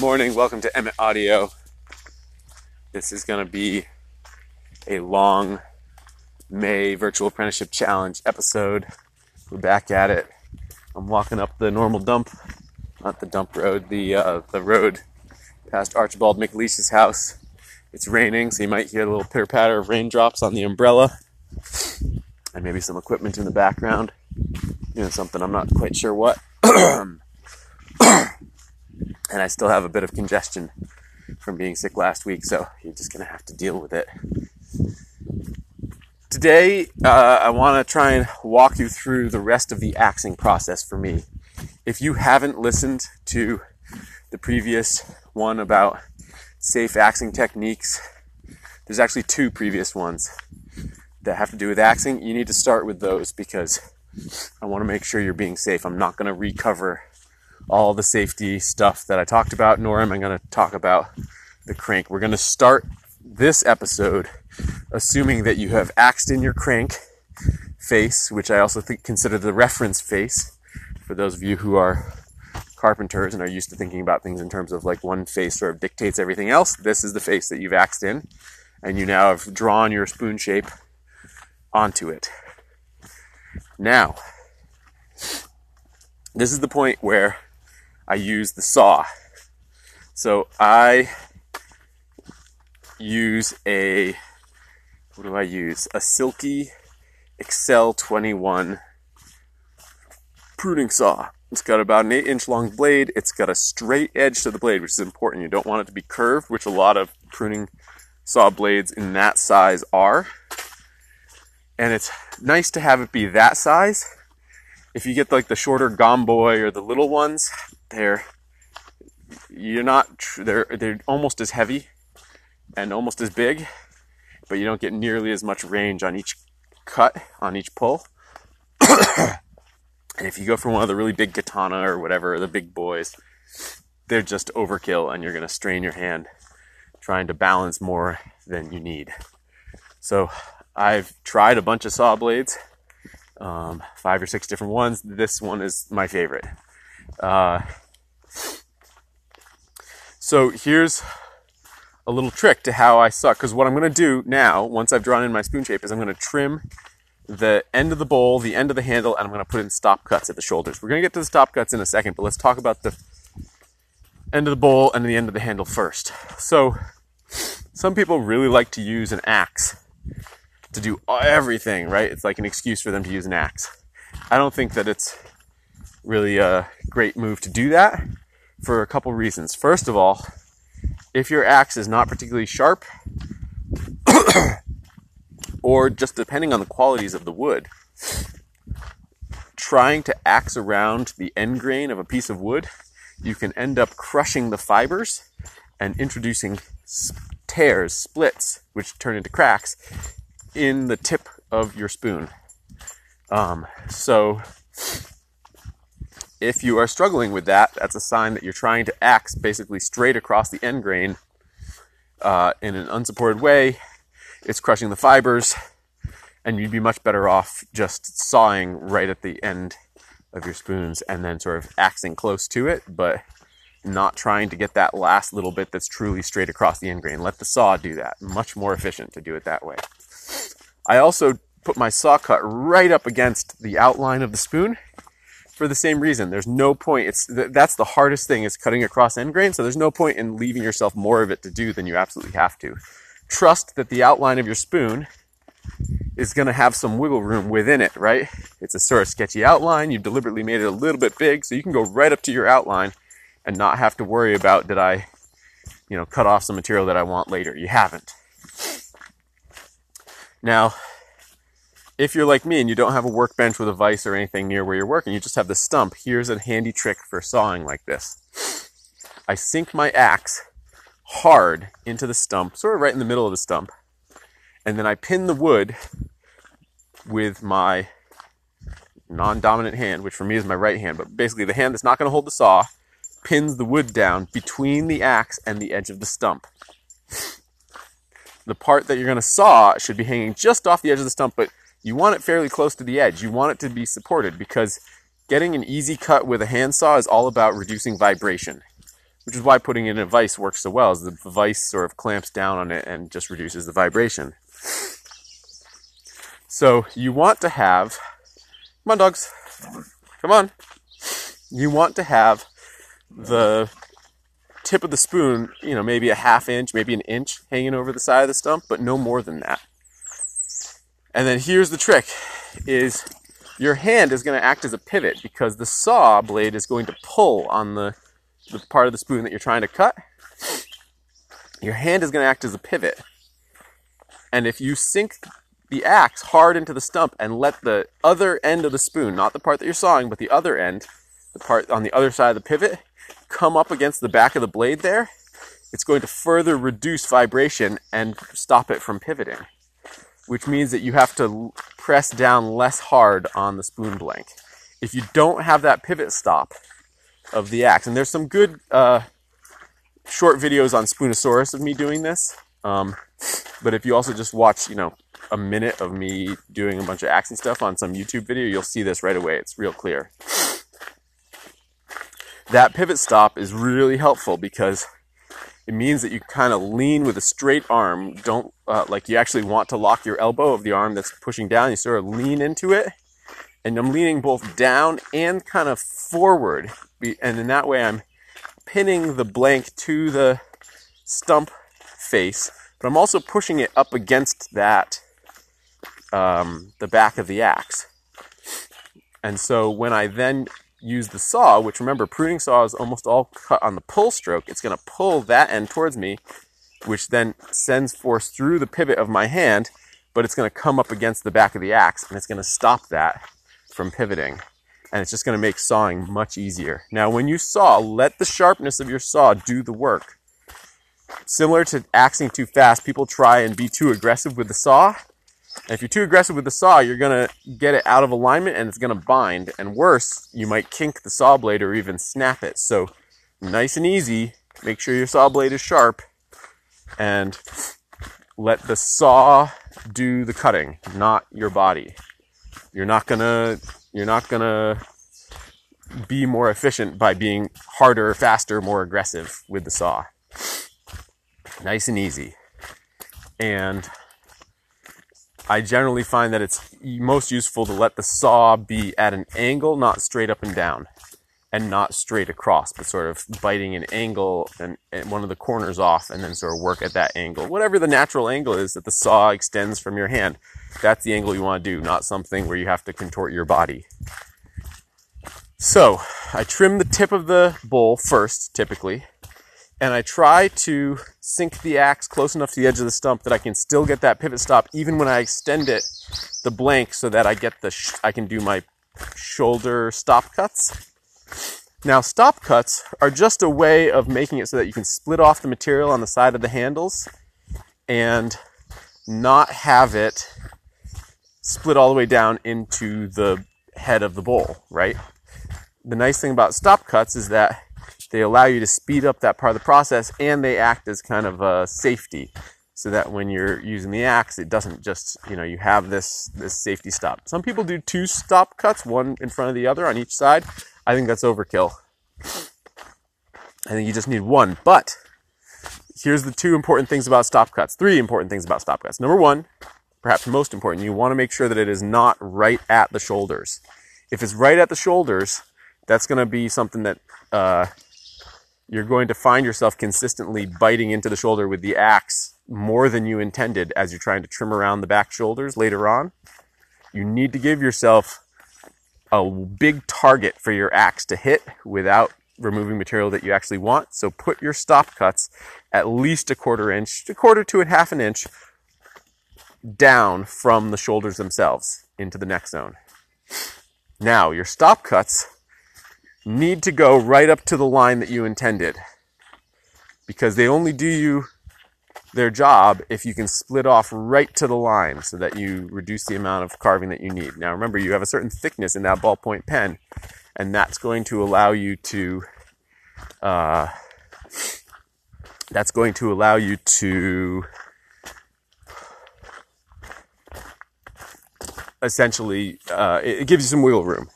Good morning. Welcome to Emmett Audio. This is going to be a long May Virtual Apprenticeship Challenge episode. We're back at it. I'm walking up the normal dump, not the dump road, the uh, the road past Archibald MacLeish's house. It's raining, so you might hear a little pitter patter of raindrops on the umbrella, and maybe some equipment in the background. You know, something I'm not quite sure what. and I still have a bit of congestion from being sick last week, so you're just gonna have to deal with it. Today, uh, I want to try and walk you through the rest of the axing process for me. If you haven't listened to the previous one about safe axing techniques, there's actually two previous ones that have to do with axing. You need to start with those because I want to make sure you're being safe. I'm not going to recover all the safety stuff that I talked about, nor am I going to talk about the crank. We're going to start this episode assuming that you have axed in your crank face, which I also think consider the reference face for those of you who are carpenters and are used to thinking about things in terms of like one face sort of dictates everything else. This is the face that you've axed in, and you now have drawn your spoon shape onto it. Now, this is the point where I use the saw. So I use a, what do I use? A Silky Accel 21 pruning saw. It's got about an 8 inch long blade. It's got a straight edge to the blade, which is important. You don't want it to be curved, which a lot of pruning saw blades in that size are. And it's nice to have it be that size. If you get like the shorter Gomboy or the little ones, they're you're not they're they're almost as heavy and almost as big, but you don't get nearly as much range on each cut on each pull. and if you go for one of the really big katana or whatever, the big boys, they're just overkill and you're going to strain your hand trying to balance more than you need. So I've tried a bunch of saw blades, um, five or six different ones. This one is my favorite. Uh, so here's a little trick to how I suck. Because what I'm going to do now, once I've drawn in my spoon shape, is I'm going to trim the end of the bowl, the end of the handle, and I'm going to put in stop cuts at the shoulders. We're going to get to the stop cuts in a second, but let's talk about the end of the bowl and the end of the handle first. So some people really like to use an axe to do everything, right? It's like an excuse for them to use an axe. I don't think that it's really a great move to do that for a couple reasons. First of all, if your axe is not particularly sharp, or just depending on the qualities of the wood, trying to axe around the end grain of a piece of wood, you can end up crushing the fibers and introducing tears, splits, which turn into cracks in the tip of your spoon. Um, so if you are struggling with that, that's a sign that you're trying to axe basically straight across the end grain uh, in an unsupported way. It's crushing the fibers, and you'd be much better off just sawing right at the end of your spoons and then sort of axing close to it, but not trying to get that last little bit that's truly straight across the end grain. Let the saw do that. Much more efficient to do it that way. I also put my saw cut right up against the outline of the spoon for the same reason. There's no point. It's that's the hardest thing is cutting across end grain. So there's no point in leaving yourself more of it to do than you absolutely have to. Trust that the outline of your spoon is going to have some wiggle room within it, right? It's a sort of sketchy outline. You've deliberately made it a little bit big so you can go right up to your outline and not have to worry about did I, you know, cut off some material that I want later. You haven't. Now, if you're like me and you don't have a workbench with a vise or anything near where you're working, you just have the stump, here's a handy trick for sawing like this. I sink my axe hard into the stump, sort of right in the middle of the stump, and then I pin the wood with my non-dominant hand, which for me is my right hand, but basically the hand that's not going to hold the saw, pins the wood down between the axe and the edge of the stump. The part that you're going to saw should be hanging just off the edge of the stump, but you want it fairly close to the edge. You want it to be supported because getting an easy cut with a handsaw is all about reducing vibration. which is why putting it in a vise works so well, is the vise sort of clamps down on it and just reduces the vibration. So you want to have, come on dogs, come on. You want to have the tip of the spoon, you know, maybe a half inch, maybe an inch hanging over the side of the stump, but no more than that. And then here's the trick is your hand is going to act as a pivot because the saw blade is going to pull on the, the part of the spoon that you're trying to cut. Your hand is going to act as a pivot. And if you sink the axe hard into the stump and let the other end of the spoon, not the part that you're sawing, but the other end, the part on the other side of the pivot, come up against the back of the blade there, it's going to further reduce vibration and stop it from pivoting which means that you have to press down less hard on the spoon blank. If you don't have that pivot stop of the axe, and there's some good uh, short videos on Spoonosaurus of me doing this, um, but if you also just watch, you know, a minute of me doing a bunch of axing stuff on some YouTube video, you'll see this right away. It's real clear. That pivot stop is really helpful because it means that you kind of lean with a straight arm. Don't uh, like you actually want to lock your elbow of the arm that's pushing down. You sort of lean into it, and I'm leaning both down and kind of forward. And in that way, I'm pinning the blank to the stump face, but I'm also pushing it up against that um, the back of the axe. And so when I then use the saw, which remember, pruning saw is almost all cut on the pull stroke. It's going to pull that end towards me, which then sends force through the pivot of my hand, but it's going to come up against the back of the axe and it's going to stop that from pivoting. And it's just going to make sawing much easier. Now, when you saw, let the sharpness of your saw do the work. Similar to axing too fast, people try and be too aggressive with the saw and if you're too aggressive with the saw, you're going to get it out of alignment and it's going to bind. And worse, you might kink the saw blade or even snap it. So nice and easy, make sure your saw blade is sharp and let the saw do the cutting, not your body. You're not to you're not to be more efficient by being harder, faster, more aggressive with the saw. Nice and easy. And I generally find that it's most useful to let the saw be at an angle, not straight up and down, and not straight across, but sort of biting an angle and, and, one of the corners off, and then sort of work at that angle. Whatever the natural angle is that the saw extends from your hand, that's the angle you want to do, not something where you have to contort your body. So, I trim the tip of the bowl first, typically, and I try to sink the axe close enough to the edge of the stump that I can still get that pivot stop even when I extend it the blank so that I get the sh- I can do my shoulder stop cuts. Now stop cuts are just a way of making it so that you can split off the material on the side of the handles and not have it split all the way down into the head of the bowl, right? The nice thing about stop cuts is that they allow you to speed up that part of the process and they act as kind of a safety so that when you're using the axe it doesn't just you know you have this this safety stop some people do two stop cuts one in front of the other on each side i think that's overkill. I think you just need one but here's the two important things about stop cuts three important things about stop cuts number one perhaps most important you want to make sure that it is not right at the shoulders. If it's right at the shoulders that's going to be something that uh, you're going to find yourself consistently biting into the shoulder with the axe more than you intended as you're trying to trim around the back shoulders later on. You need to give yourself a big target for your axe to hit without removing material that you actually want. So put your stop cuts at least a quarter inch, a quarter to a half an inch down from the shoulders themselves into the neck zone. Now, your stop cuts need to go right up to the line that you intended because they only do you their job if you can split off right to the line so that you reduce the amount of carving that you need. Now remember, you have a certain thickness in that ballpoint pen, and that's going to allow you to uh, that's going to allow you to essentially uh, it, gives you some wiggle room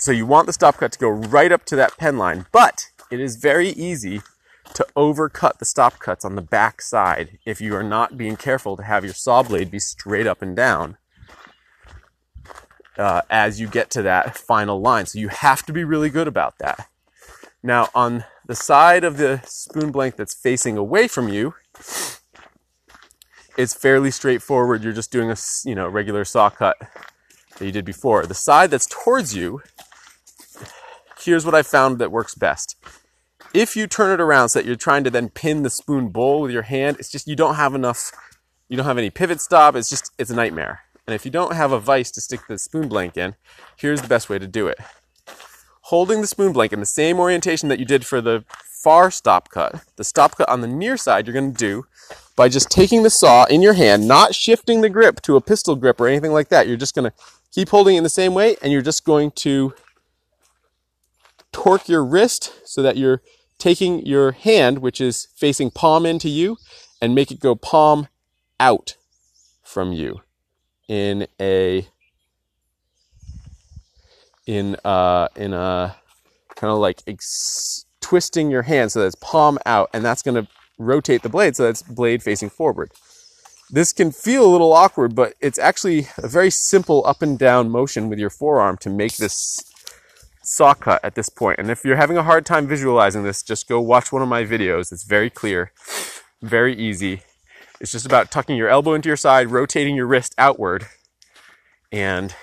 so you want the stop cut to go right up to that pen line, but it is very easy to overcut the stop cuts on the back side if you are not being careful to have your saw blade be straight up and down uh, as you get to that final line. So you have to be really good about that. Now, on the side of the spoon blank that's facing away from you, it's fairly straightforward. You're just doing a you know regular saw cut that you did before. The side that's towards you, here's what I found that works best. If you turn it around so that you're trying to then pin the spoon bowl with your hand, it's just you don't have enough, you don't have any pivot stop. It's just, it's a nightmare. And if you don't have a vise to stick the spoon blank in, here's the best way to do it. Holding the spoon blank in the same orientation that you did for the far stop cut, the stop cut on the near side you're going to do by just taking the saw in your hand, not shifting the grip to a pistol grip or anything like that. You're just going to keep holding it in the same way and you're just going to torque your wrist so that you're taking your hand, which is facing palm into you, and make it go palm out from you in a in uh in a kind of like ex- twisting your hand so that it's palm out and that's going to rotate the blade so that's blade facing forward. This can feel a little awkward but it's actually a very simple up and down motion with your forearm to make this saw cut at this point. And if you're having a hard time visualizing this just go watch one of my videos. It's very clear very easy. It's just about tucking your elbow into your side, rotating your wrist outward, and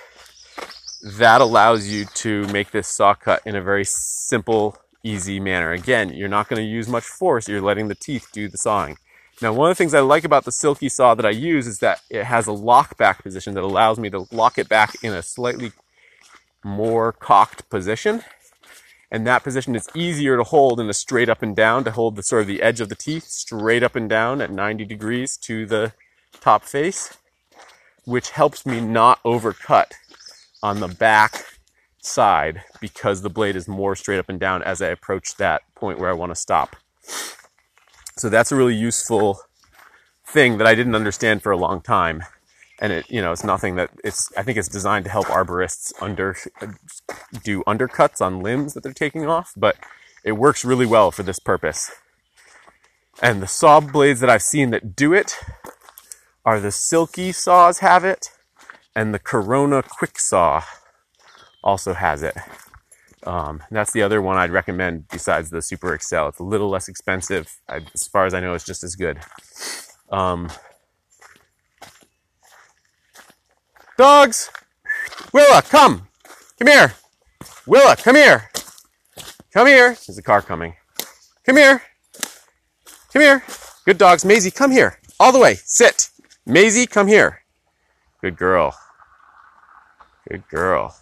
that allows you to make this saw cut in a very simple, easy manner. Again, you're not going to use much force, you're letting the teeth do the sawing. Now, one of the things I like about the silky saw that I use is that it has a lock back position that allows me to lock it back in a slightly more cocked position and that position is easier to hold in a straight up and down to hold the sort of the edge of the teeth straight up and down at 90 degrees to the top face, which helps me not overcut on the back side because the blade is more straight up and down as I approach that point where I want to stop. So that's a really useful thing that I didn't understand for a long time and it you know it's nothing that it's i think it's designed to help arborists under do undercuts on limbs that they're taking off but it works really well for this purpose. And the saw blades that i've seen that do it are the silky saws have it and the corona quick saw also has it. Um, that's the other one i'd recommend besides the super accel. It's a little less expensive. I, as far as i know it's just as good. Um, Dogs! Willa, come! Come here! Willa, come here! Come here! There's a car coming. Come here! Come here! Good dogs. Maisie, come here. All the way. Sit. Maisie, come here. Good girl. Good girl.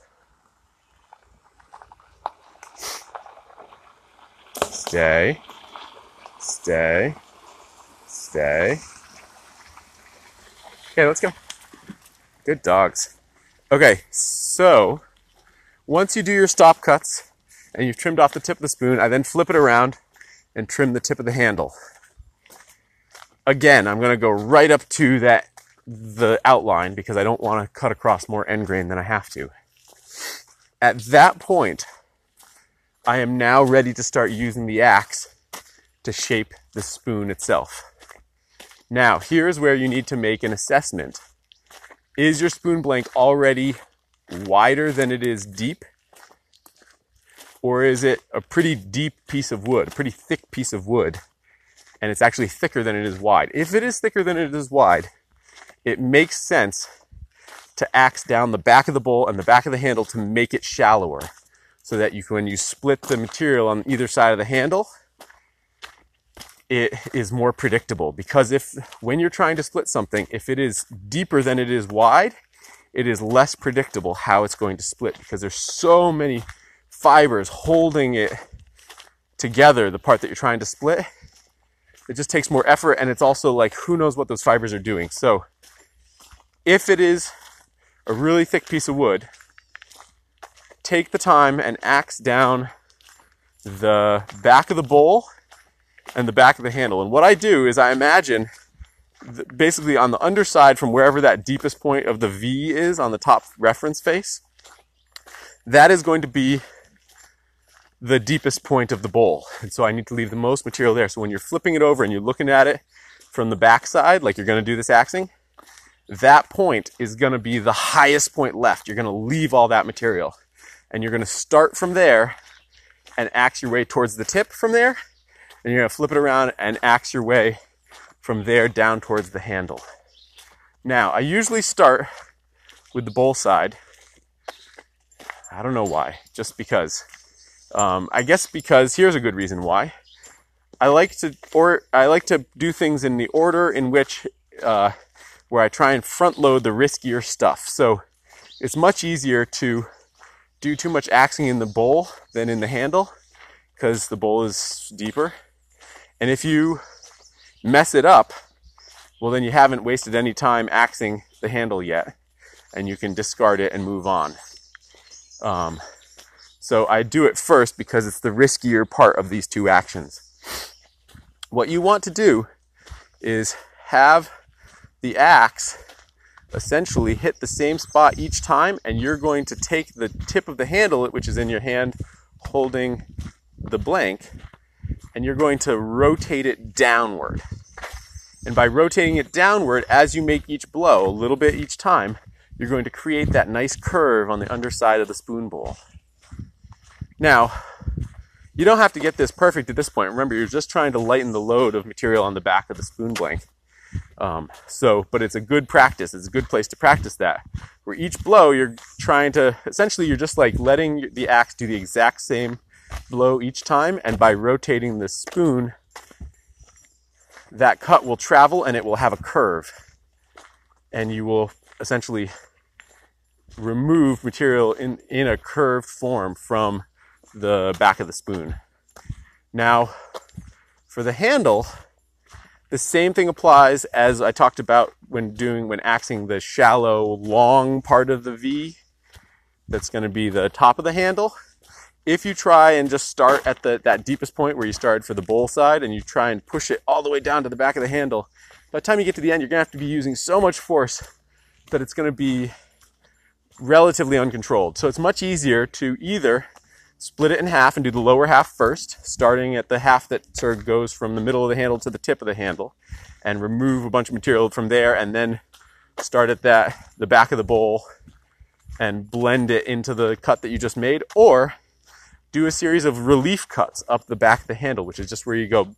Stay. Stay. Stay. Okay, let's go. Good dogs. Okay, so once you do your stop cuts and you've trimmed off the tip of the spoon, I then flip it around and trim the tip of the handle. Again, I'm going to go right up to that the outline because I don't want to cut across more end grain than I have to. At that point, I am now ready to start using the axe to shape the spoon itself. Now, here's where you need to make an assessment is your spoon blank already wider than it is deep? Or is it a pretty deep piece of wood, a pretty thick piece of wood, and it's actually thicker than it is wide? If it is thicker than it is wide, it makes sense to axe down the back of the bowl and the back of the handle to make it shallower so that you can, when you split the material on either side of the handle, it is more predictable because if when you're trying to split something, if it is deeper than it is wide, it is less predictable how it's going to split because there's so many fibers holding it together, the part that you're trying to split. It just takes more effort and it's also like who knows what those fibers are doing. So if it is a really thick piece of wood, take the time and axe down the back of the bowl and the back of the handle. And what I do is I imagine basically on the underside from wherever that deepest point of the V is on the top reference face, that is going to be the deepest point of the bowl. And so I need to leave the most material there. So when you're flipping it over and you're looking at it from the back side, like you're going to do this axing, that point is going to be the highest point left. You're going to leave all that material. And you're going to start from there and axe your way towards the tip from there. And you're going to flip it around and axe your way from there down towards the handle. Now, I usually start with the bowl side. I don't know why, just because. Um, I guess because here's a good reason why. I like to or I like to do things in the order in which uh, where I try and front load the riskier stuff. So it's much easier to do too much axing in the bowl than in the handle because the bowl is deeper. And if you mess it up, well, then you haven't wasted any time axing the handle yet, and you can discard it and move on. Um, so I do it first because it's the riskier part of these two actions. What you want to do is have the axe essentially hit the same spot each time, and you're going to take the tip of the handle, which is in your hand holding the blank, and you're going to rotate it downward. And by rotating it downward as you make each blow, a little bit each time, you're going to create that nice curve on the underside of the spoon bowl. Now, you don't have to get this perfect at this point. Remember, you're just trying to lighten the load of material on the back of the spoon blank. Um, so, but it's a good practice. It's a good place to practice that. Where each blow, you're trying to, essentially, you're just like letting the axe do the exact same blow each time. And by rotating the spoon, that cut will travel and it will have a curve. And you will essentially remove material in, in a curved form from the back of the spoon. Now, for the handle, the same thing applies as I talked about when doing when axing the shallow long part of the V. That's going to be the top of the handle. If you try and just start at the that deepest point where you started for the bowl side and you try and push it all the way down to the back of the handle, by the time you get to the end, you're to have to be using so much force that it's to be relatively uncontrolled. So it's much easier to either split it in half and do the lower half first, starting at the half that sort of goes from the middle of the handle to the tip of the handle, and remove a bunch of material from there, and then start at that the back of the bowl and blend it into the cut that you just made, or do a series of relief cuts up the back of the handle, which is just where you go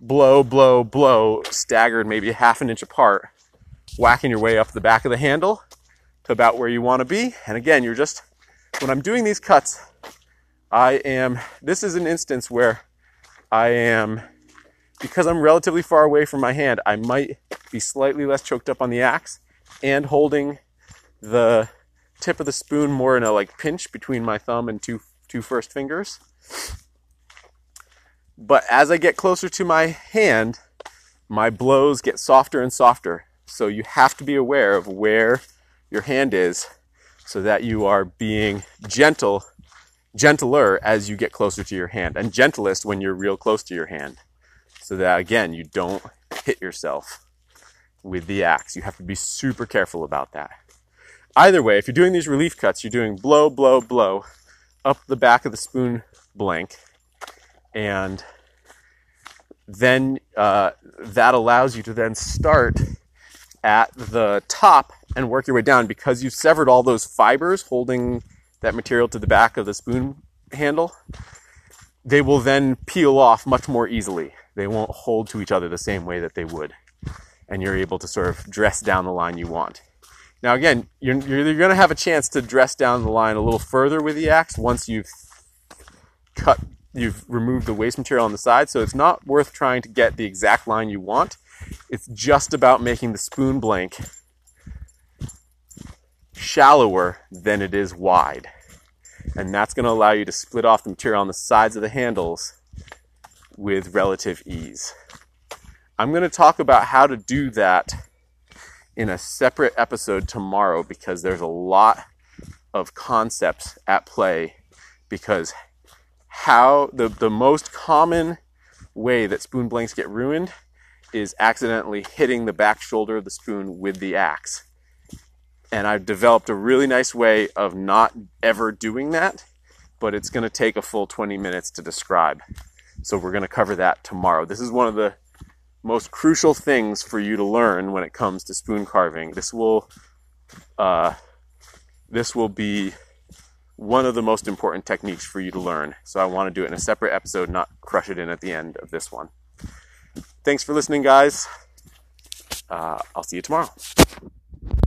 blow, blow, blow, staggered maybe half an inch apart, whacking your way up the back of the handle to about where you want to be. And again, you're just, when I'm doing these cuts, I am, this is an instance where I am, because I'm relatively far away from my hand, I might be slightly less choked up on the axe and holding the tip of the spoon more in a like pinch between my thumb and two, two first fingers. But as I get closer to my hand, my blows get softer and softer. So you have to be aware of where your hand is so that you are being gentle gentler as you get closer to your hand, and gentlest when you're real close to your hand. So that again, you don't hit yourself with the axe. You have to be super careful about that. Either way, if you're doing these relief cuts, you're doing blow, blow, blow up the back of the spoon blank, and then uh, that allows you to then start at the top and work your way down because you've severed all those fibers holding that material to the back of the spoon handle, they will then peel off much more easily. They won't hold to each other the same way that they would. And you're able to sort of dress down the line you want. Now, again, you're, you're, going to have a chance to dress down the line a little further with the axe once you've cut, you've removed the waste material on the side. So it's not worth trying to get the exact line you want. It's just about making the spoon blank shallower than it is wide. And that's going to allow you to split off the material on the sides of the handles with relative ease. I'm going to talk about how to do that in a separate episode tomorrow because there's a lot of concepts at play because how the, the most common way that spoon blanks get ruined is accidentally hitting the back shoulder of the spoon with the axe and I've developed a really nice way of not ever doing that but it's going to take a full 20 minutes to describe. So we're going to cover that tomorrow. This is one of the most crucial things for you to learn when it comes to spoon carving. This will, uh, this will be one of the most important techniques for you to learn. So I want to do it in a separate episode, not crush it in at the end of this one. Thanks for listening, guys. Uh, I'll see you tomorrow.